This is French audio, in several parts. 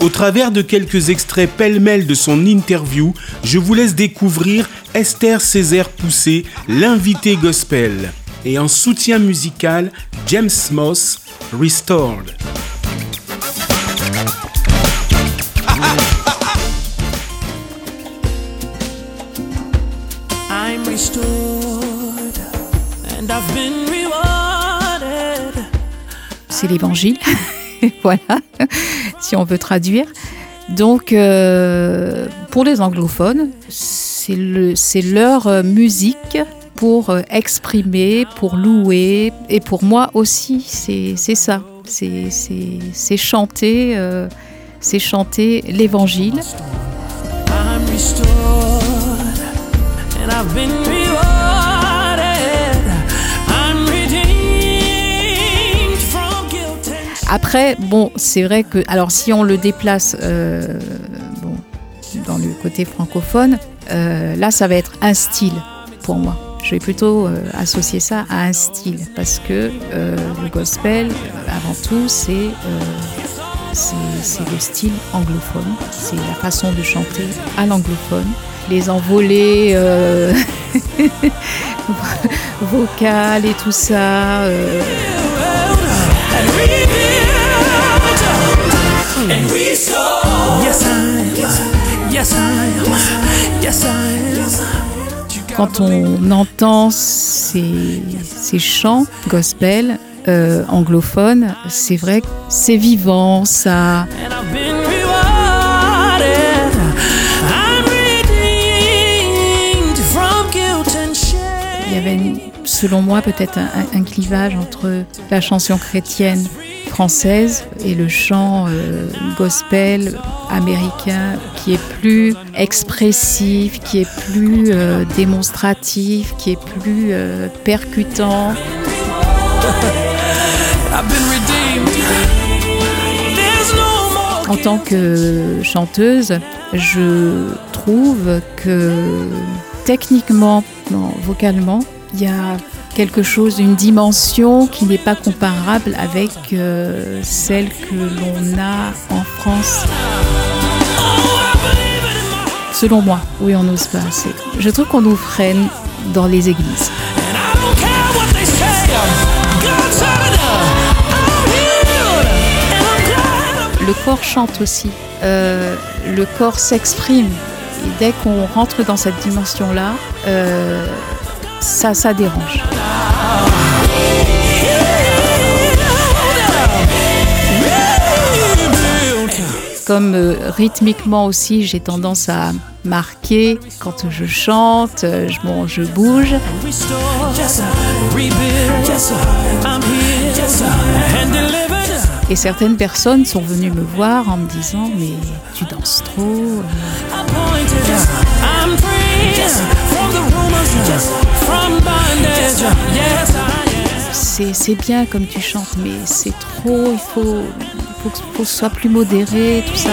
Au travers de quelques extraits pêle-mêle de son interview, je vous laisse découvrir Esther Césaire Poussé, l'invité gospel. Et en soutien musical, James Moss, Restored. C'est l'évangile, voilà, si on veut traduire. Donc, euh, pour les anglophones, c'est leur euh, musique pour euh, exprimer, pour louer, et pour moi aussi, c'est ça. C'est chanter, c'est chanter l'évangile. Après, bon, c'est vrai que, alors si on le déplace euh, dans le côté francophone, euh, là, ça va être un style pour moi. Je vais plutôt euh, associer ça à un style parce que le gospel, avant tout, c'est c'est le style anglophone, c'est la façon de chanter à l'anglophone. Les envolées vocales et tout ça. Quand on entend ces, chants gospel euh, anglophones, c'est vrai que c'est vivant, ça. Il y avait, selon moi, peut-être un clivage entre la chanson chrétienne française et le chant euh, gospel américain qui est plus expressif, qui est plus euh, démonstratif, qui est plus euh, percutant. En tant que chanteuse, je trouve que techniquement, vocalement, il y a quelque chose, une dimension qui n'est pas comparable avec euh, celle que l'on a en France. Selon moi, oui, on n'ose pas assez. Je trouve qu'on nous freine dans les églises. Le corps chante aussi. Euh, le corps s'exprime. Et dès qu'on rentre dans cette dimension-là, euh, ça, ça dérange. Comme euh, rythmiquement aussi, j'ai tendance à marquer quand je chante, euh, je, bon, je bouge. Et certaines personnes sont venues me voir en me disant mais tu danses trop. C'est bien comme tu chantes, mais c'est trop, il faut, faut, que ce soit plus modéré, tout ça.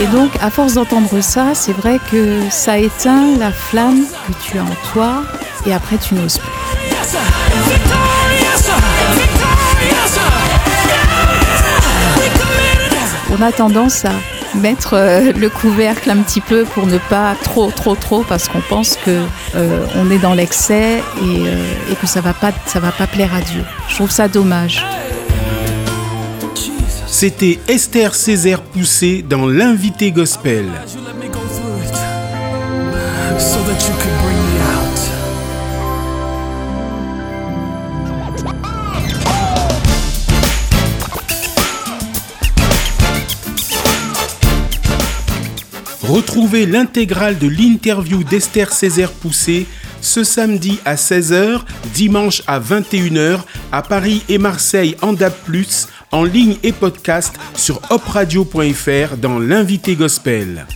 Et donc, à force d'entendre ça, c'est vrai que ça éteint la flamme que tu as en toi, et après tu n'oses plus. On a tendance à mettre euh, le couvercle un petit peu pour ne pas trop, trop, trop, parce qu'on pense que euh, on est dans l'excès et, euh, et, que ça va pas, ça va pas plaire à Dieu. Je trouve ça dommage. C'était Esther Césaire Poussé dans l'invité gospel. Retrouvez l'intégrale de l'interview d'Esther Césaire Poussé ce samedi à 16h, dimanche à 21h à Paris et Marseille en DAB+, en ligne et podcast sur opradio.fr dans l'invité gospel.